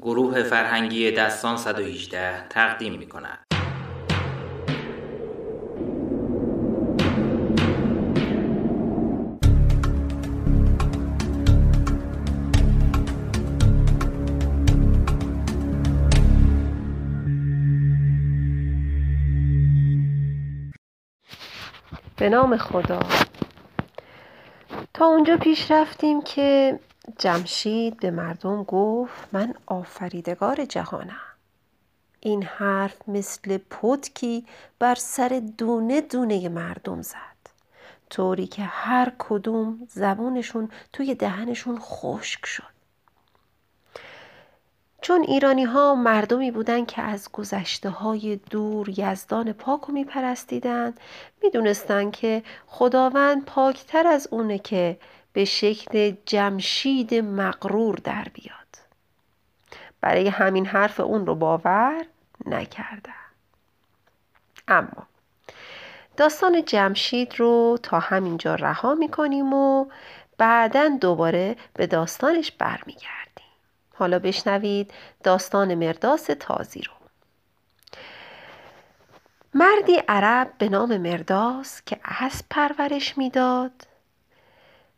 گروه فرهنگی دستان 118 تقدیم می کند. به نام خدا تا اونجا پیش رفتیم که جمشید به مردم گفت من آفریدگار جهانم. این حرف مثل پتکی بر سر دونه دونه مردم زد. طوری که هر کدوم زبونشون توی دهنشون خشک شد. چون ایرانی ها مردمی بودند که از گذشته های دور یزدان پاک رو میپرستیدن می‌دونستند که خداوند پاکتر از اونه که به شکل جمشید مقرور در بیاد. برای همین حرف اون رو باور نکردن اما داستان جمشید رو تا همینجا رها می‌کنیم و بعدا دوباره به داستانش برمیگردیم. حالا بشنوید داستان مرداس تازی رو. مردی عرب به نام مرداس که اسب پرورش می‌داد.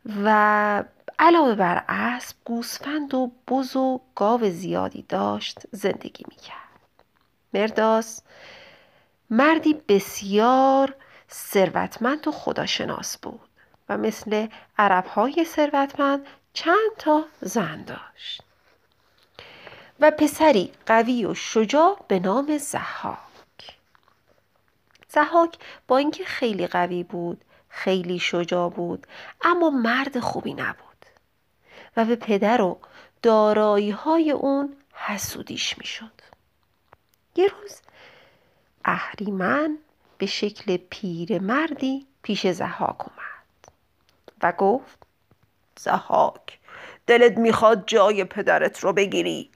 و علاوه بر اسب گوسفند و بز و گاو زیادی داشت زندگی می‌کرد. مرداس مردی بسیار ثروتمند و خداشناس بود و مثل عربهای ثروتمند چند تا زن داشت و پسری قوی و شجاع به نام زحاک. زحاک با اینکه خیلی قوی بود خیلی شجاع بود اما مرد خوبی نبود. و به پدر و دارایی های اون حسودیش می‌شد. یه روز اهریمن به شکل پیر مردی پیش زحاک اومد و گفت زحاک دلت می‌خواد جای پدرت رو بگیری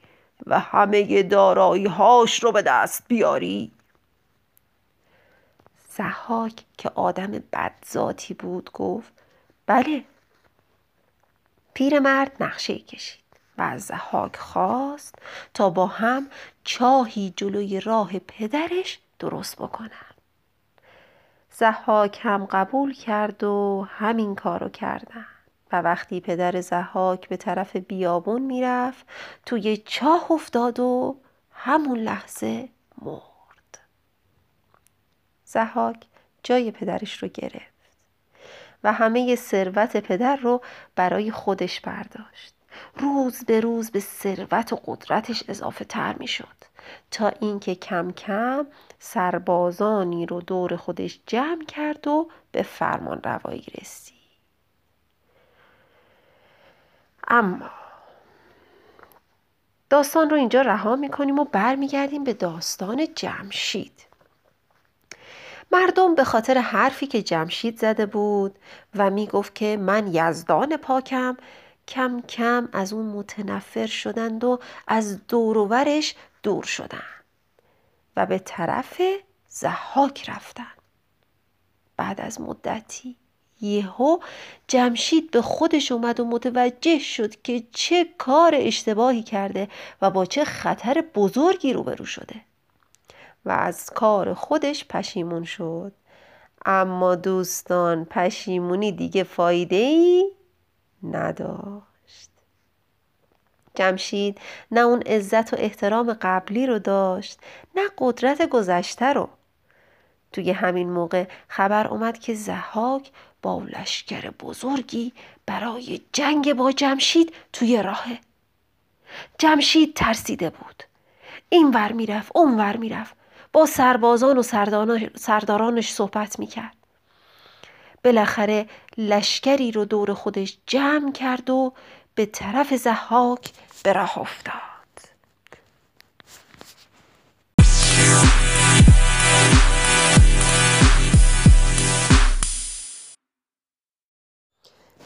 و همه دارایی هاش رو به دست بیاری؟ زحاک که آدم بدذاتی بود گفت بله. پیرمرد نقشه کشید و از زحاک خواست تا با هم چاهی جلوی راه پدرش درست بکنن. زحاک هم قبول کرد و همین کارو کردن و وقتی پدر زحاک به طرف بیابون می‌رفت توی چاه افتاد و همون لحظه مرد. زحاک جای پدرش رو گرفت و همه ثروت پدر رو برای خودش برداشت. روز به روز به ثروت و قدرتش اضافه تر می شد تا اینکه کم کم سربازانی رو دور خودش جمع کرد و به فرمان روایی رسید. اما داستان رو اینجا رها می‌کنیم و برمیگردیم به داستان جمشید. مردم به خاطر حرفی که جمشید زده بود و می‌گفت که من یزدان پاکم کم کم از اون متنفر شدند و از دوروورش دور شدند و به طرف زحاک رفتن. بعد از مدتی یهو جمشید به خودش اومد و متوجه شد که چه کار اشتباهی کرده و با چه خطر بزرگی روبرو شده. و از کار خودش پشیمون شد. اما دوستان پشیمونی دیگه فایده ای نداشت. جمشید نه اون عزت و احترام قبلی رو داشت نه قدرت گذشته رو. توی همین موقع خبر اومد که زحاک با لشکر بزرگی برای جنگ با جمشید توی راهه. جمشید ترسیده بود. این ور می‌رفت اون ور می‌رفت. با سربازان و سردارانش صحبت می‌کرد. بالاخره لشکری رو دور خودش جمع کرد و به طرف زحاک به راه افتاد.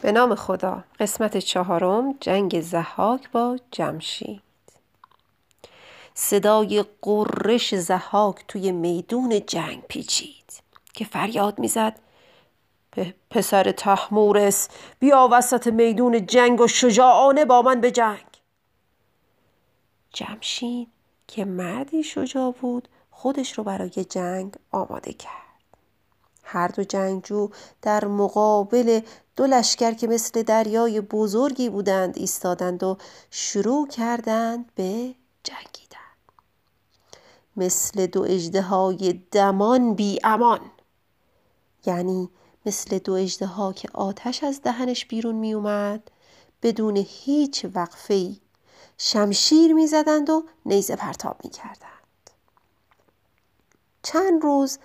به نام خدا قسمت چهارم جنگ زحاک با جمشید. صدای قررش زحاک توی میدون جنگ پیچید که فریاد می‌زد پسر تحمورس بیا وسط میدون جنگ و شجاعانه با من به جنگ. جمشید که مردی شجاع بود خودش رو برای جنگ آماده کرد. هر دو جنگجو در مقابل دو لشکر که مثل دریای بزرگی بودند ایستادند و شروع کردند به جنگیدن. مثل دو های دمان بی امان یعنی مثل دو اجده که آتش از دهنش بیرون می اومد بدون هیچ وقفه شمشیر می زدند و نیزه پرتاب می کردند. چند روز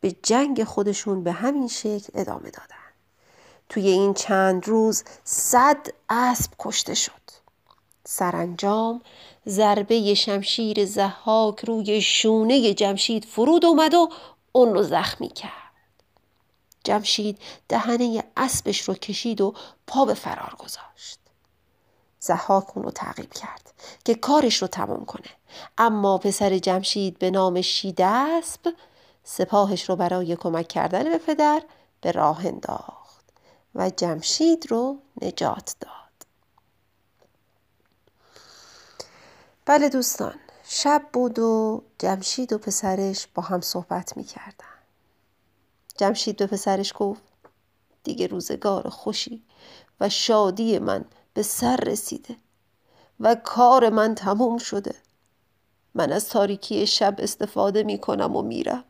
به جنگ خودشون به همین شکل ادامه دادن. توی این چند روز صد اسب کشته شد. سرانجام ضربه شمشیر زحاک روی شونه جمشید فرود اومد و اون رو زخمی کرد. جمشید دهنه اسبش رو کشید و پا به فرار گذاشت. زحاک اون رو تعقیب کرد که کارش رو تمام کنه اما پسر جمشید به نام شیدسب سپاهش رو برای کمک کردن به پدر به راه انداخت و جمشید رو نجات داد بله دوستان شب بود و جمشید و پسرش با هم صحبت می کردن. جمشید به پسرش گفت دیگه روزگار خوشی و شادی من به سر رسیده و کار من تموم شده. من از تاریکی شب استفاده می کنم و میرم.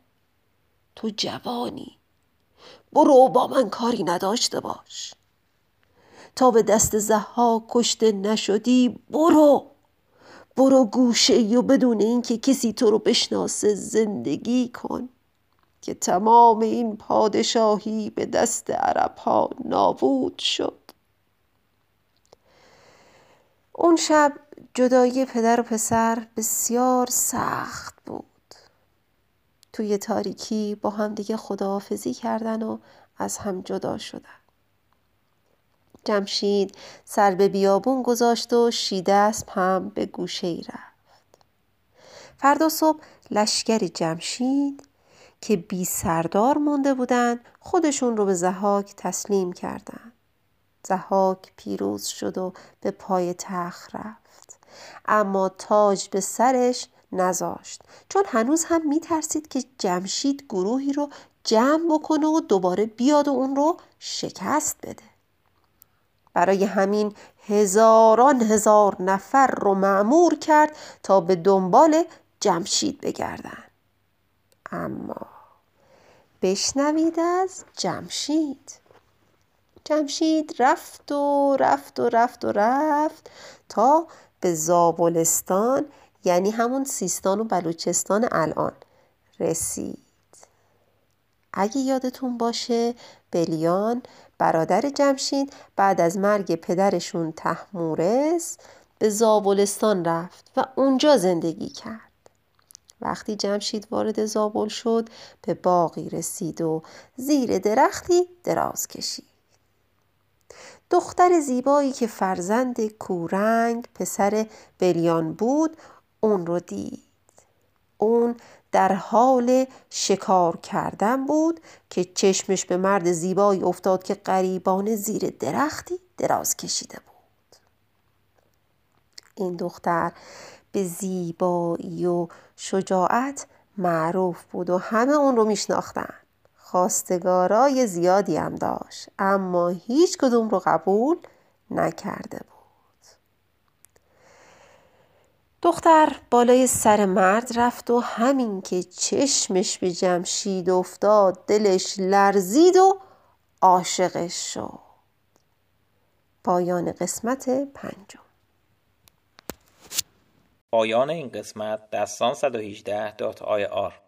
تو جوانی برو با من کاری نداشته باش. تا به دست زها کشته نشدی برو. برو گوشه ای و بدون اینکه کسی تو رو بشناسه زندگی کن که تمام این پادشاهی به دست عرب ها نابود شد. اون شب جدایی پدر و پسر بسیار سخت بود. توی تاریکی با هم دیگه خداحافظی کردن و از هم جدا شدن. جمشید سر به بیابون گذاشت و شیدسب هم به گوشه ای رفت. فردا صبح لشکر جمشید که بی سردار مونده بودن خودشون رو به زهاک تسلیم کردند. زهاک پیروز شد و به پای تخت رفت. اما تاج به سرش نذاشت. چون هنوز هم میترسید که جمشید گروهی رو جمع بکنه و دوباره بیاد و اون رو شکست بده. برای همین هزاران هزار نفر رو معمور کرد تا به دنبال جمشید بگردن. اما بشنوید از جمشید. جمشید رفت و رفت و رفت و رفت تا به زابلستان یعنی همون سیستان و بلوچستان الان رسید. اگه یادتون باشه بلیان برادر جمشید بعد از مرگ پدرشون تحمورس به زابلستان رفت و اونجا زندگی کرد. وقتی جمشید وارد زابل شد به باقی رسید و زیر درختی دراز کشید. دختر زیبایی که فرزند کورنگ پسر بلیان بود اون رو دید. اون در حال شکار کردن بود که چشمش به مرد زیبایی افتاد که قریبان زیر درختی دراز کشیده بود. این دختر به زیبایی و شجاعت معروف بود و همه اون رو میشناختن. خواستگارای زیادی هم داشت اما هیچ کدوم رو قبول نکرده بود. دختر بالای سر مرد رفت و همین که چشمش به جمشید افتاد دلش لرزید و عاشقش شد. پایان قسمت پنجم. پایان این قسمت دستان 118 دات آی آر.